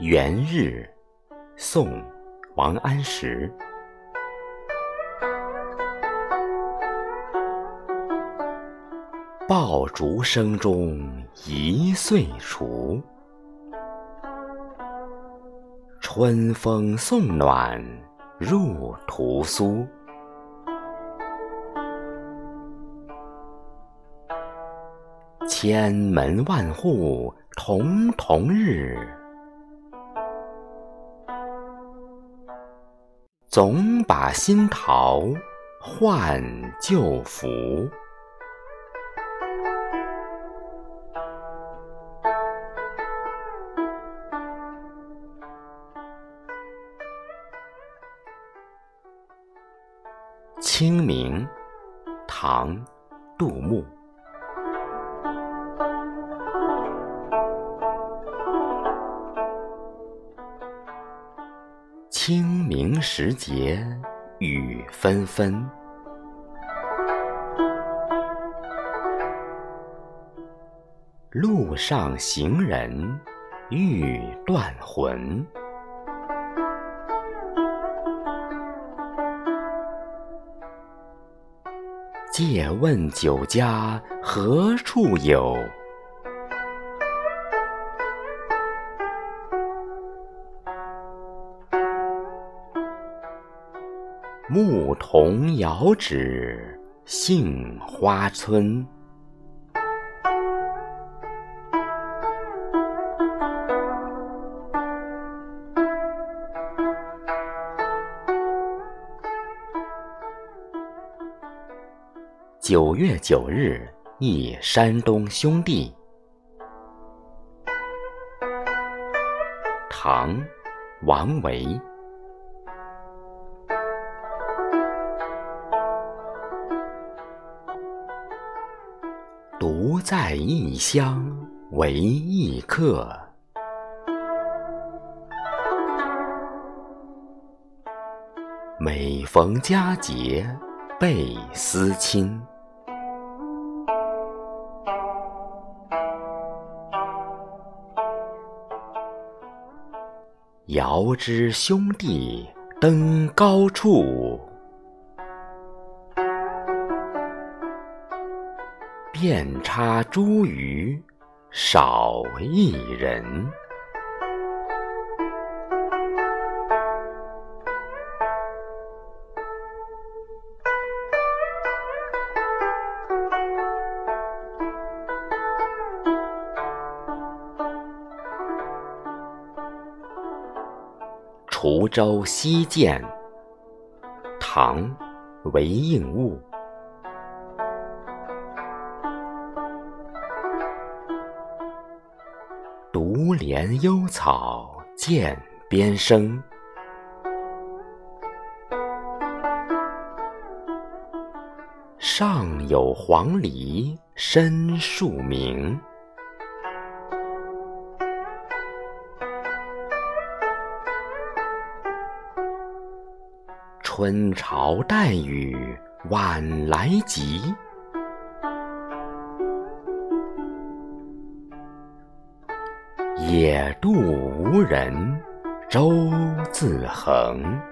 元日，宋·王安石。爆竹声中一岁除，春风送暖入屠苏。千门万户曈曈日，总把新桃换旧符。清明，唐·杜牧。清明时节雨纷纷，路上行人欲断魂。借问酒家何处有？牧童遥指杏花村。九月九日忆山东兄弟。唐·王维。独在异乡为异客，每逢佳节倍思亲。遥知兄弟登高处。遍插茱萸少一人。滁州西涧，唐·韦应物。怜幽草涧边生，上有黄鹂深树鸣。春潮带雨晚来急。野渡无人舟自横。